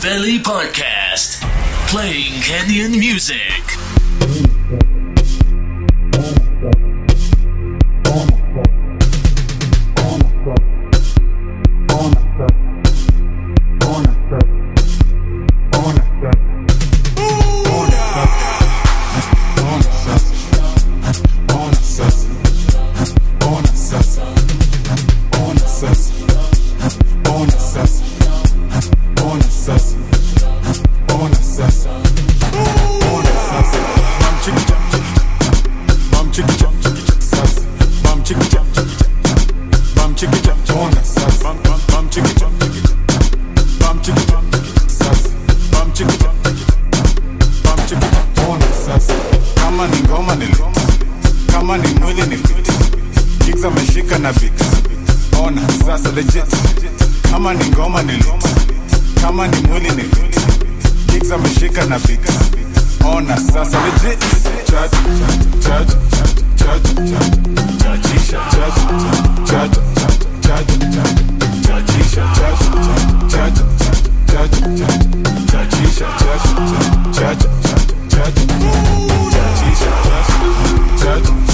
Valley Podcast, playing Kenyan music. Ameshika na bit ona sasa legit kama ni ngoma ni lit kama ni mwili ni fit gigs ameshika na bit ona sasa legit Judge, judge, judge, judge, judgeisha, judge, judge, judge, judge, judgeisha, judge, judge, judge, judge, judge, judge, judge, judge, judge, judge, judge, judge, judge,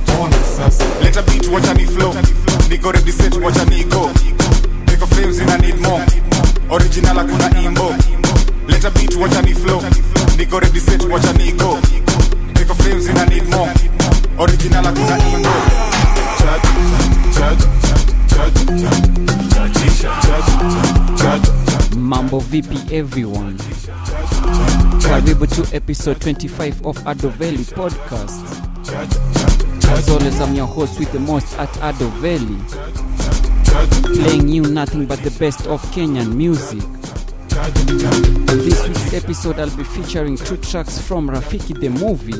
let a beat wacha ni flow. Niko ready set wacha ni go niko flames in I need more. Original hakuna imbo. Let a beat wacha ni flow. Niko ready set wacha ni go niko flames in I need more. Original hakuna imbo. Mambo vipi everyone? Karibu to episode 25 of adoveli podcast. As always i'm your host with the most at Ado Valley. playing you nothing but the best of kenyan music on this week's episode i'll be featuring two tracks from rafiki the movie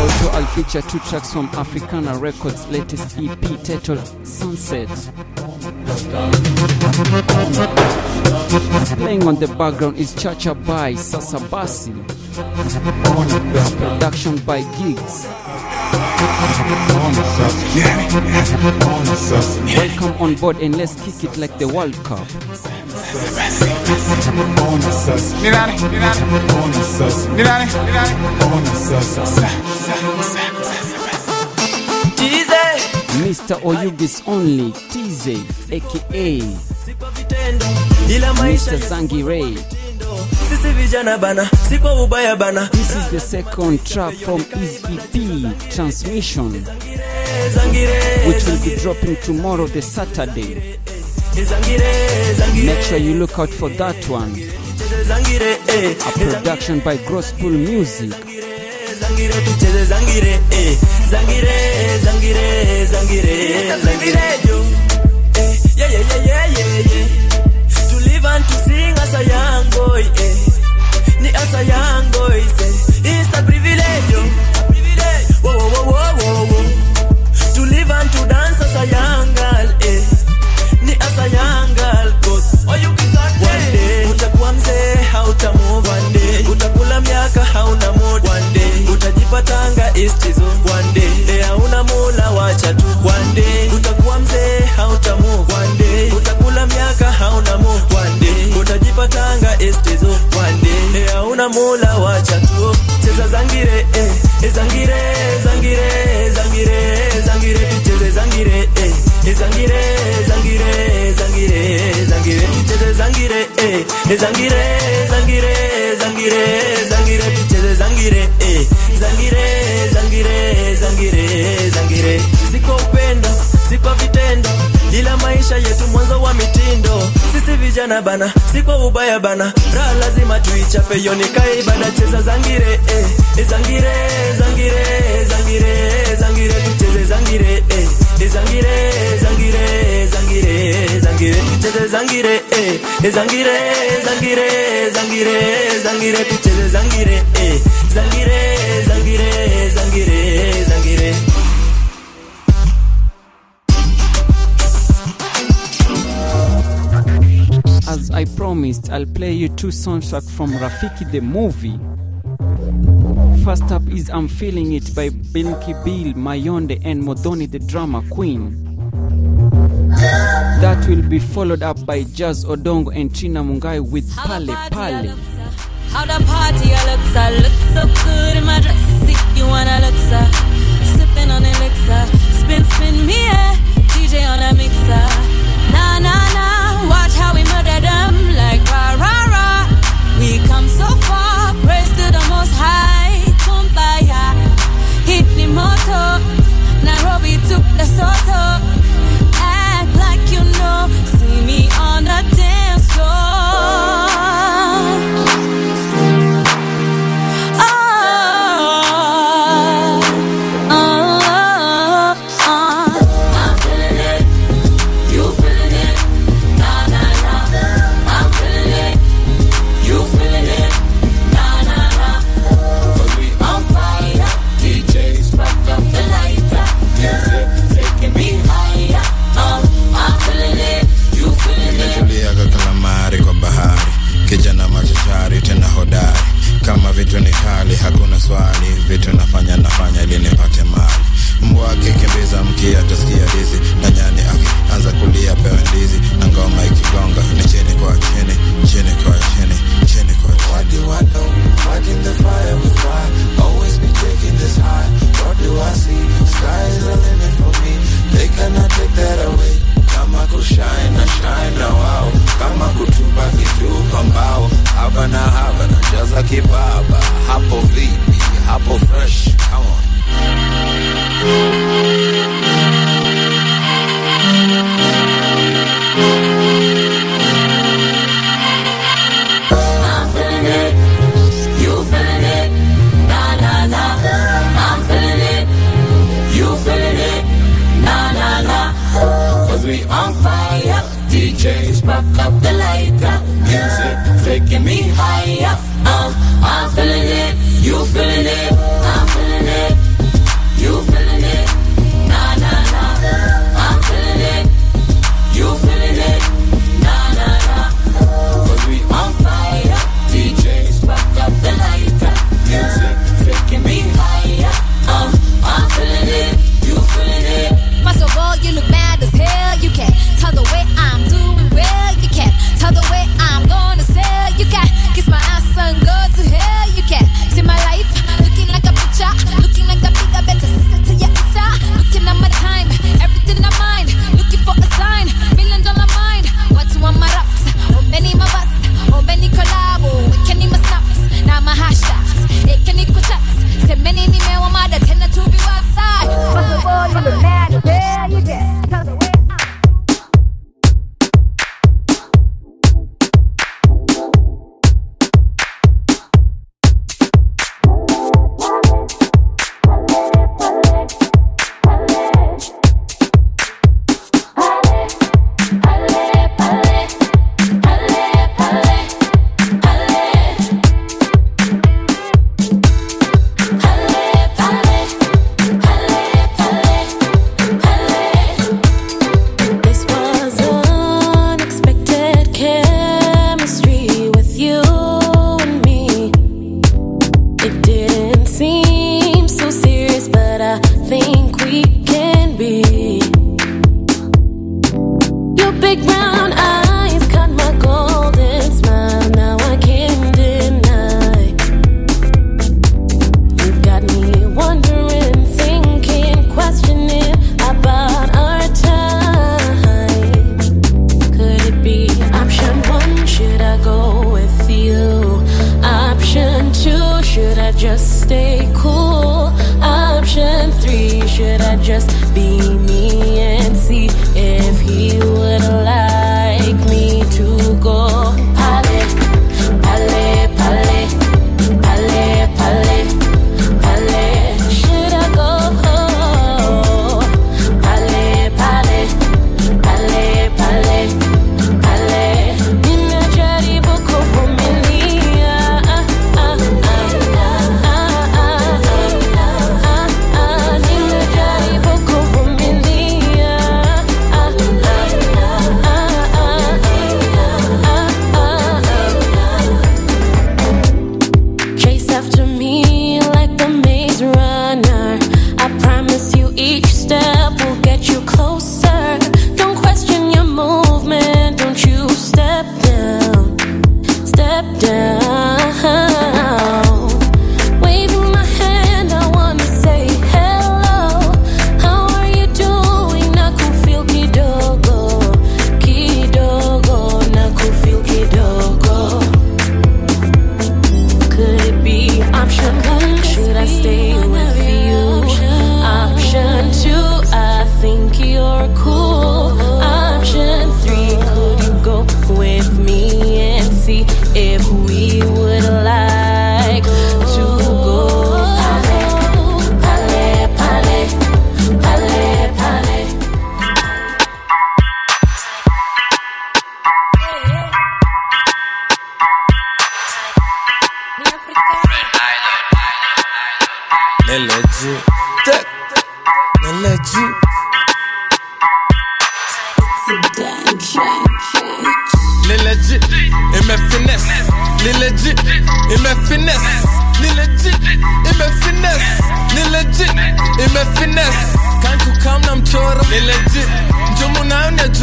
also i'll feature two tracks from africana records latest ep titled sunset Playing on the background is Chacha by Sasabasi. Production by Gigs. Welcome on board and let's kick it like the World Cup. Mr. Oyugis Only, TZ, aka Mr. Zangi Ray. Sisi vijana bana, sipo ubaya bana. This is the second track from his EP, Transmission, Zangire, which will be dropping tomorrow, the Saturday. zangire, zangire, Make sure you look out for that one. zangire, eh. A production by Gospel Music. Zangire, tucheze zangire, eh. Zangire, zangire, zangire, zangire, yo. Eh, yeah, yeah, yeah, yeah, yeah, yeah. To live and to sing as a young boy, eh. ni asa young boys eh. it's a privilege zangire, zangire, zangire, zangire, tucheze zangire, eh. Zangire, zangire, zangire, zangire. Siko upendo, vitendo, ila maisha yetu mwanzo wa mitindo. Sisi vijana bana, siko ubaya bana, raha lazima tuichape, yonikae ibada, cheza zangire, eh. Zangire, zangire, zangire, eh, zangire, zangire, zangire, zangire, zangire, eh, zangire, zangire, zangire, zangire. As I promised, I'll play you two soundtracks from Rafiki the movie. First up is I'm Feeling It by Binky Bill, Mayonde, and Modoni the drama queen. That will be followed up by Jazz Odongo and Trina Mungai with Pale Pale. How the party looks, I look so good in my dress. See you wanna look so sipping on elixir. Spin, spin me, yeah. DJ on a mixer. Nah, nah, nah. Watch how we murder them like rah, rah, rah. We come so far.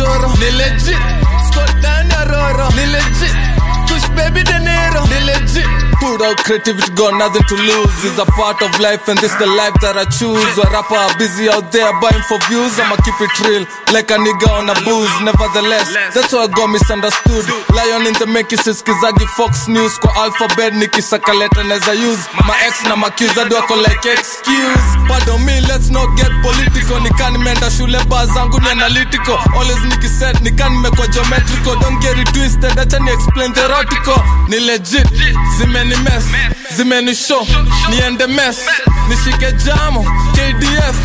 giorno Nelle git, scorda un push baby de Ni legit. Put out creativity, got nothing to lose. It's a part of life, and this the life that I choose. A rapper are busy out there buying for views. I'ma keep it real, like a nigga on a booze. Nevertheless, that's why I got misunderstood. Lion in the make siskizagi Fox News kwa alphabet nikisaka letter neza use. My ex na makiza do ako like excuse. Pardon me, let's not get political. Nikani menda shule baa zangu ni analytical. Always nikiset nikani nimekuwa geometrical. Don't get it twisted, acha ni explain theoretical. Ni legit, zimeni mess, zimeni show, niende mess, nishike jamo, KDF,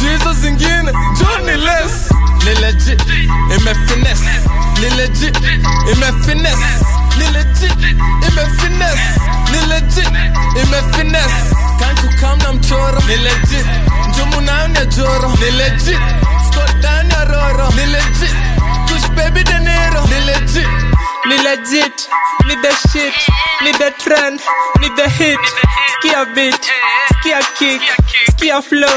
juu hizo zingine, Johnny less. Ni legit, ime finesse, ni legit, ime finesse, ni legit, ime finesse, ni legit, ime finesse. Kanku kam na mchoro, ni legit, njumu nayo ni ya joro, ni legit, score down ya roro, ni legit, push baby de nero, ni legit. Ni legit, ni the shit, ni the trend, ni the hit. Skia beat, skia kick, skia flow.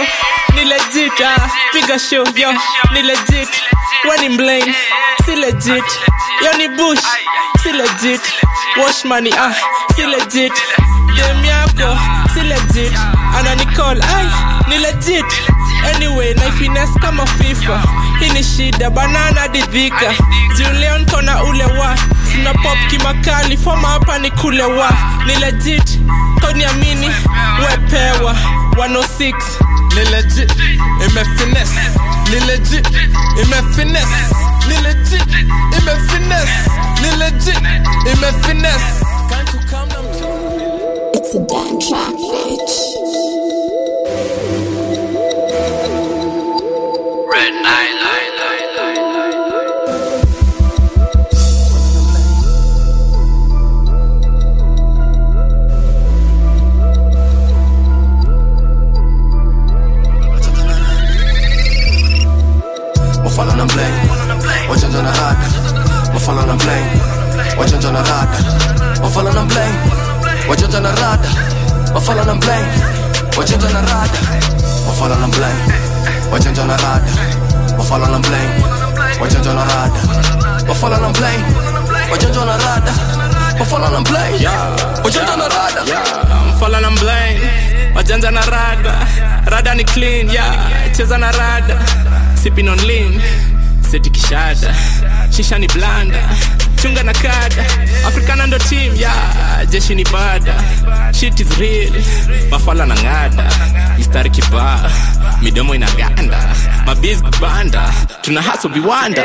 Ni legit, ah, piga show, yo. Ni legit, when in blame, si legit. Yo ni bush, si legit. Wash money, ah, si legit. Dem yako, si legit. Ana Nicole, ay, ni legit. Anyway, naifines kama FIFA. Hii ni shida, banana didhika. julion kona ule wa tuna pop kimakali foma hapa ni kule wa ni legit koniamini wepewa 106 Ni legit, imefines. Ni legit, imefines. Ni legit, imefines. Ni legit, ime It's a damn track, bitch. Red Nile, shisha ni blanda chunga na kada afrikana ndo team ya yeah. jeshi ni bada shit is real. Mafala na ngada mistari kibaa midomo inaganda. Mabiz banda. Tuna haso viwanda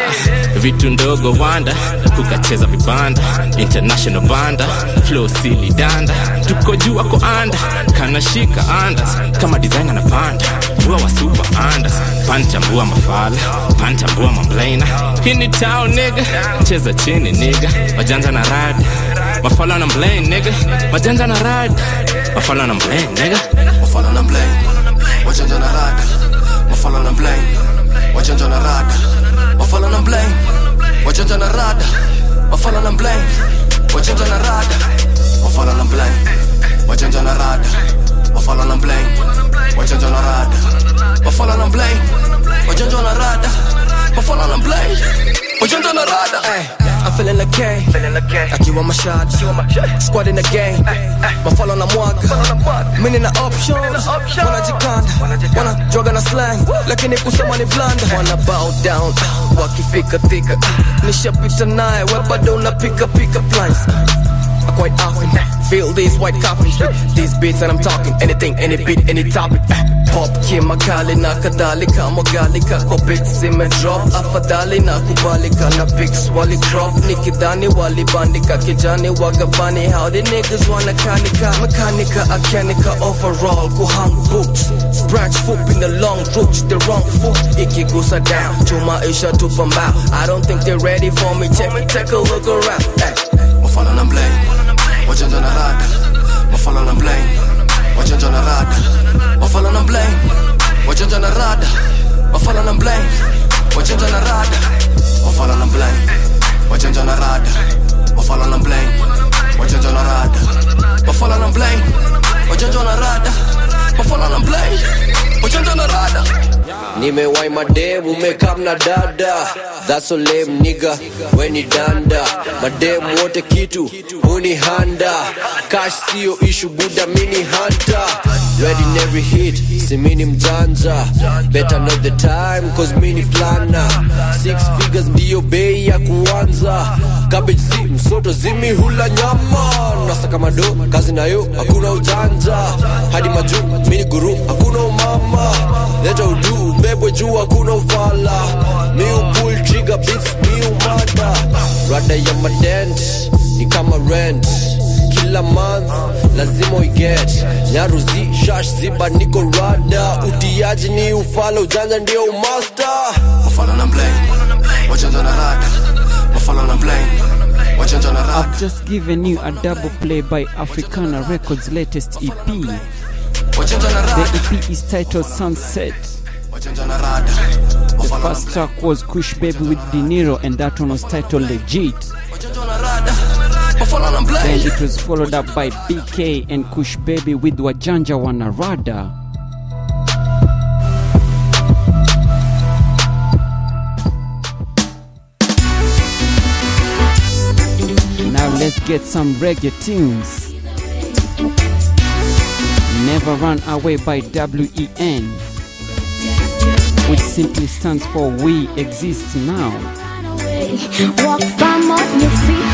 vitu ndogo wanda. Kukacheza vibanda. International banda. Flow sili danda. Tuko juu ako anda kanashika andas kama design anapanda mbua wa super andas panta mbua mafala panta mbua mamlaina hii ni town nigga. Cheza chini nigga. Wajanja na Maar vallen aan blind, nigga. My gen's on a ride. raak. Maar vallen aan blind, nigga. Maar vallen aan blind. Wat zijn on a Maar vallen aan blind. Wat zijn aan raak? Maar vallen aan blind. Wat zijn aan raak? Maar vallen aan blind. Wat zijn aan raak? Maar vallen aan blind. Wat zijn aan raak? Maar vallen aan blind. Wat zijn aan raak? Maar vallen aan blind. Wat zijn aan raak? Maar vallen aan blind. Wat on a ride. I'm feeling like K. Akiwa mashad squad in the game. Mafalo na mwaga mini na options. Wanajikanda wanajoga na slang. Lakini kusoma ni blanda wana bow down. Wakifika thika nishapita naye we bado unapika pika plans I quite often feel these white coffins these beats and I'm talking anything, any beat, any topic. Pop kimakali na kadhalika, mwagalika kwa beats zimedrop, afadhali na kubalika na pics wali crop, nikidhani walibandika kijani wagavani, how the niggas wanna kanika, mekanika, akanika overall, kuhang boots, branch in the long roots, the wrong foot, ikigusa down, chuma isha tupa mbao, I don't think they're ready for me, check me, take a look around, hey wajenja na rada mafala na blame wajenja na rada mafala na blame wajenja na rada mafala na blame wajenja na rada mafala na blame wajenja na rada mafala na blame wajenja na rada mafala na blame wajenja na rada mafala na blame wajenja na rada nimewai mademu mekam na dada. That's weni danda. Mademu wote kitu huni handa. Cash sio ishu buda mini hunter. Ready hit si mini mjanja. Better know the time cause mini plana six figures ndiyo bei ya kuanza. Cabbage si msoto zimi hula nyama. Nasaka mado kazi nayo hakuna ujanja. Hadi majuu mini guru hakuna umama. Leta udu ubebwe juu hakuna ufala. Miupul triga bits miumada rada ya madent ni kama rent kila month. Lazima uiget nyaruzi shash ziba niko rada. Utiaji ni ufala ujanja ndio umasta mafala na blame. Wachanja na rada. Mafala na blame. I've just given you a double play by Africana Records' latest EP. The EP is titled Sunset. The first track was Kush Baby with De Niro, and that one was titled Legit. Then it was followed up by BK and Kush Baby with Wajanja Wanarada. Now let's get some reggae tunes. Never Run Away by WEN, which simply stands for We Exist Now. Walk from on your feet.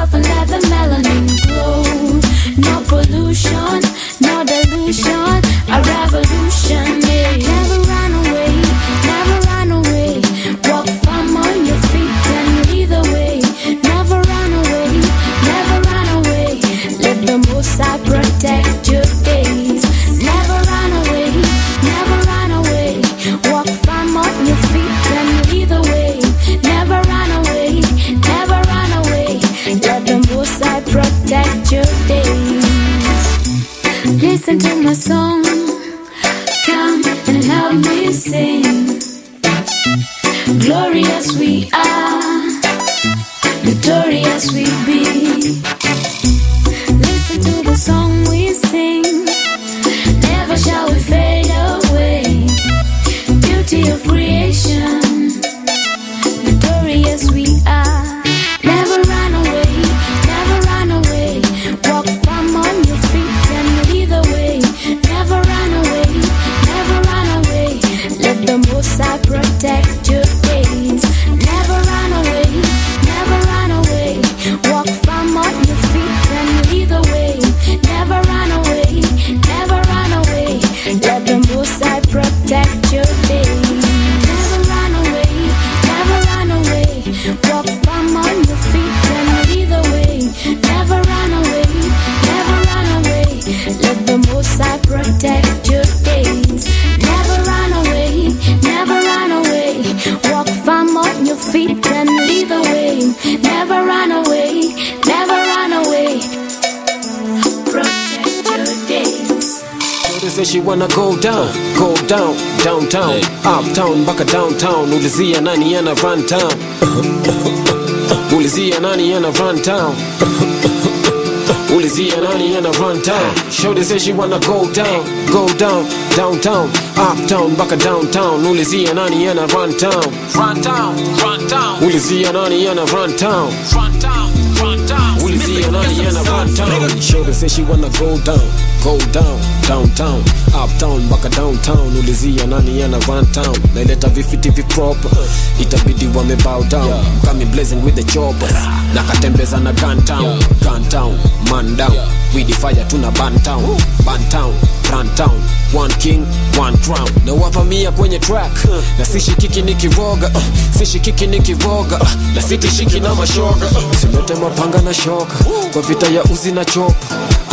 love for love. Ulizia nani ana run town? Ulizia nani ana run town? Ulizia nani ana run town? Show says she wanna go down Go down, downtown Uptown, baka downtown. Ulizia nani ana run town? Run town, run town. Ulizia nani ana run town? Run town, run town. Ulizia nani ana run town? Show says she wanna go down Go down. Downtown. Uptown mpaka downtown ulizia nani yana one town. Naileta vifiti viproper itabidi wamebow down. Kami blazing with the choppers na katembeza na guntown town. Gun man down. We the tuna bantown town. Ban town one king one crown. Na wavamia kwenye track. Na sishikiki nikiroga uh, sishikiki nikiroga uh, na sitishiki na mashoga simete mapanga na shoka kwa vita ya uzi na chopa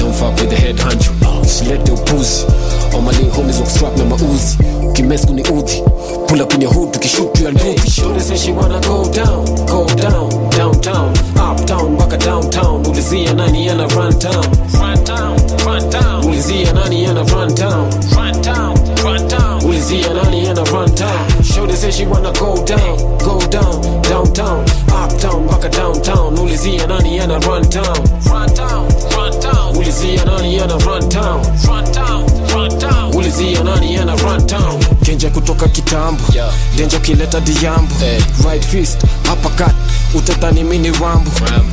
Don't fuck with the head honcho. Usilete upuzi All my little homies walk strap na mauzi Ukimes kuni udhi Pull up in your hood, tukishoot tu ya nduthi Shorty say she wanna go down, go down, downtown. Uptown, mpaka downtown. Ulizia nani yana run town. Run town, run town. Ulizia nani yana run town. Run town, run town Wizzy and honey in a rundown. Shorty says she wanna go down, go down, downtown, uptown, back a downtown. Wizzy and honey in a rundown, rundown, rundown. Wizzy and honey in a rundown, rundown, rundown. Wizzy and honey in a rundown. Kenja kutoka kitambo, yeah. Denja kileta diambo, hey. right fist, uppercut Utatani mini rambo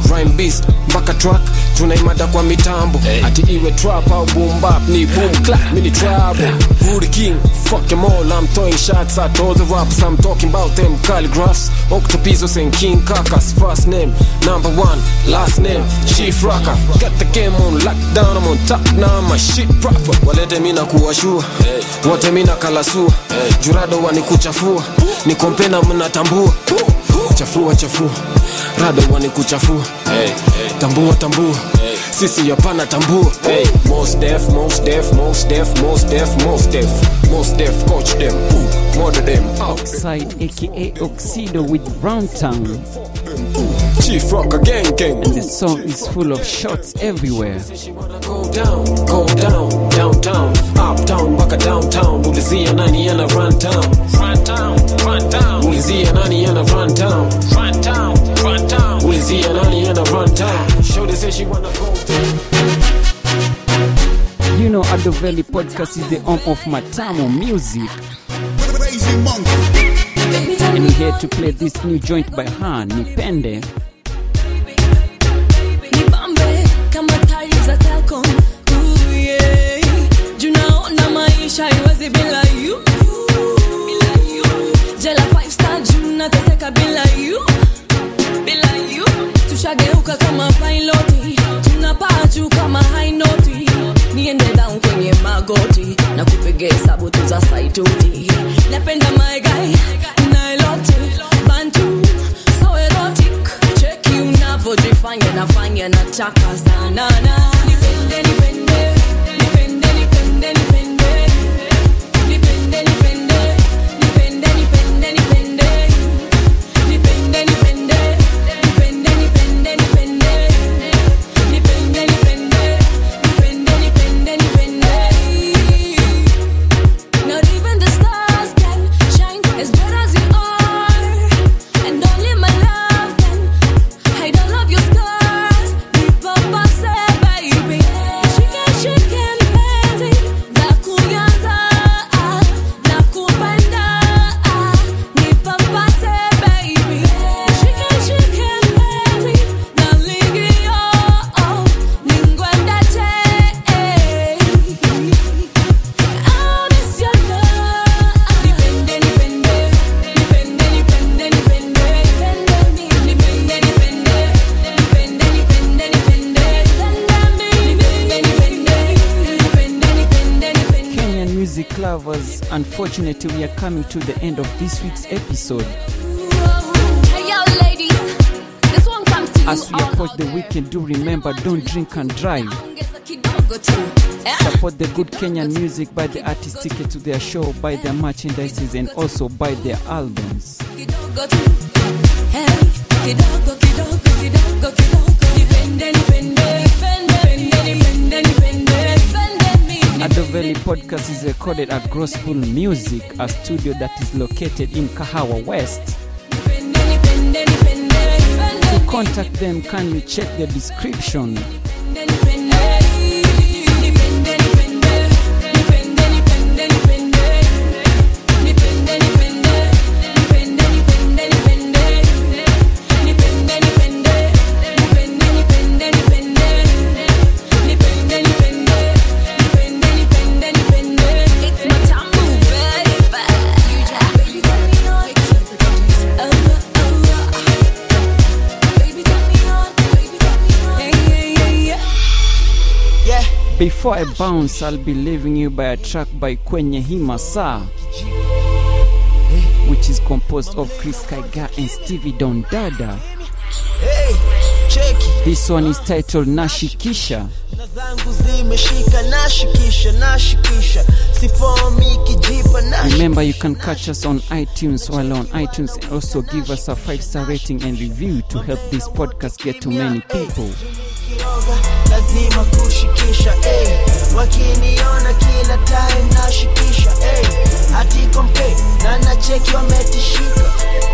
Rhyme beast, mpaka track Tunaimada kwa mitambo. Hey. Ati iwe trap au boom bap Ni boom clap, mini trap. Who king, fuck them all I'm throwing shots at all the raps. I'm talking about them calligraphs Octopizos and King Kakas First name, number one Last name, Chief Rocker. Got the game on lockdown I'm on top now My shit proper. Walete mina kuwashua hey. Wote mina kalasua. Hey. Jurado wanikuchafua Nikompena mnatambua Chafua chafua rada wanikuchafua hey. Tambua tambua hey. Sisi yapana tambua hey. Most def, most def, most def, most def, most def Most def, coach them, Ooh. murder them out Oxide aka Oxido with Brown Town. Chief Rocker gang gang And the song is full of shots everywhere. Go down, go down, downtown, uptown, mpaka downtown. Ulizia nani ana run town, run town, run town. Ulizia nani ana run town, run town, run town. Ulizia nani ana run town. Shorty say she wanna go down. You know, Ado Valley Podcast is the home of Matamo music. And we're here to play this new joint by Han, Nipende. Maisha haiwezi bila you. Jela five star juu nateseka bila you. Bila you. Tushageuka kama piloti. Tunapaa juu kama high. Niende down kwenye magoti na kupiga hesabu tu za saituti. Napenda my guy nailote bantu so erotic cheki unavyojifanya nafanya nataka sana na nipende nipende unfortunately, we are coming to the end of this week's episode. Hey yo, ladies, this one comes to As we approach the weekend, do remember don't drink and drive. Ongeza kidogo tu. Eh? Support the good Kenyan music, buy the artist ticket to their show, buy their merchandises, and also buy their albums. Adoveli podcast is recorded at Grosspool Music, a studio that is located in Kahawa West. To contact them, kindly check the description. Before I bounce, I'll be leaving you by a track by Kwenye Himasa, which is composed of Chris Kaiga and Stevie Don Dada. This one is titled Nashikisha. zangu zimeshika nashikisha nashikisha sifomi Remember, you can catch us on iTunes while on iTunes and also give us a five star rating and review to help this podcast get to many people. Lazima kushikisha eh. wakiniona kila time nashikisha eh. atikompe na nacheki wametishika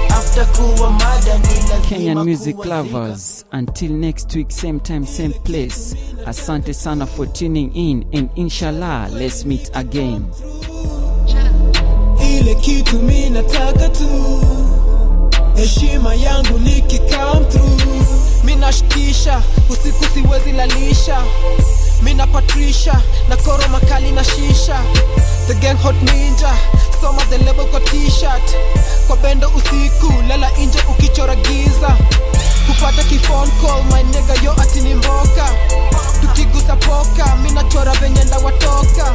after kuwa mada ni lazima Kenyan music kuwa lovers, until next week, same time, same place. Asante sana for tuning in, and inshallah, let's meet again. ile kitu mi nataka tu heshima yangu nikikam through mi nashikisha. Usiku siwezi lalisha mi na koro makali na shisha. The gang hot ninja soma the label kwa t-shirt. Kwa bendo usiku lala nje ukichora giza. Kupata kifone call my nega yo ati ni mboka. Tukigusa poka minachora venye ndawatoka.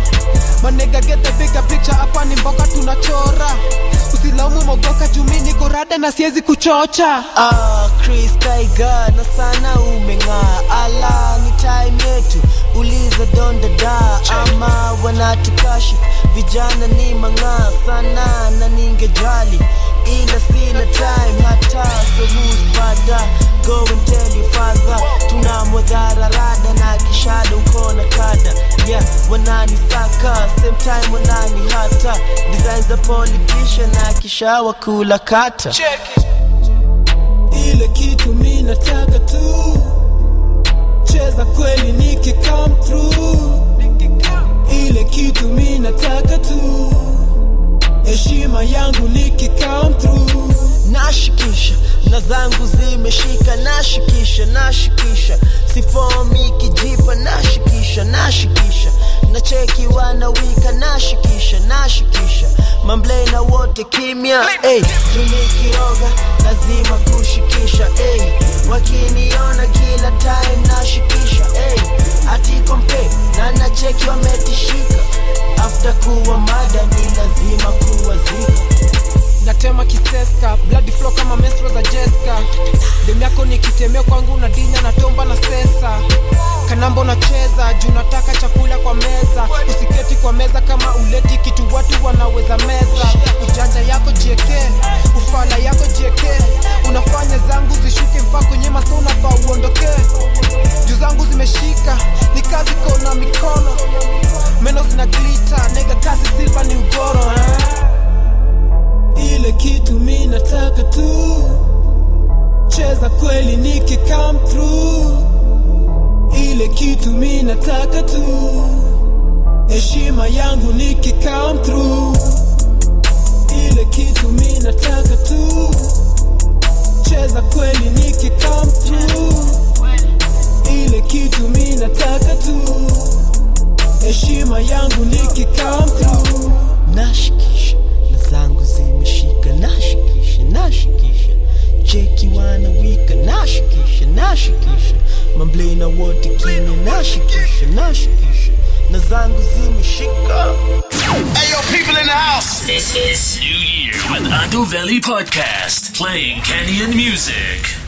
Manega get the bigger picture hapa ni mboka tunachora. Usilaumu mogoka jumi niko rada na siwezi kuchocha. Ah, Chris Tiger na sana umeng'aa, ala ni time yetu, uliza donda da ama wanatukashifu. Vijana ni mang'aa sana na ningejali. Ila sina time hata so who's tuna mwadhara na kishada uko na kada. Yeah wananisaka same time wanani hata. Design za politician na kisha wakula kata ile kitu mi tu cheza kweli niki come through. Ile kitu mi nataka tu. Heshima yangu niki come through. Nashikisha na zangu zimeshika nashikisha nashikisha. Sifomi kijipa nashikisha nashikisha. Na cheki wanawika nashikisha nashikisha. Mamblena wote kimya hey, tumikiroga lazima kushikisha hey, wakiniona kila time nashikisha hey, atikompe na nacheki wametishika. After kuwa mada ni lazima kuwazika natema kiseska. Bloody flow kama menstro za jeska dem yako nikitemea kwangu na dinya na na sesa. Kanambo nacheza juu nataka chakula kwa meza. Usiketi kwa meza kama uleti kitu watu wanaweza meza. Ujanja yako jieke ufala yako jieke unafanya zangu zishuke mpaka kwenye maso unafaa uondoke Valley Podcast, playing Kenyan music.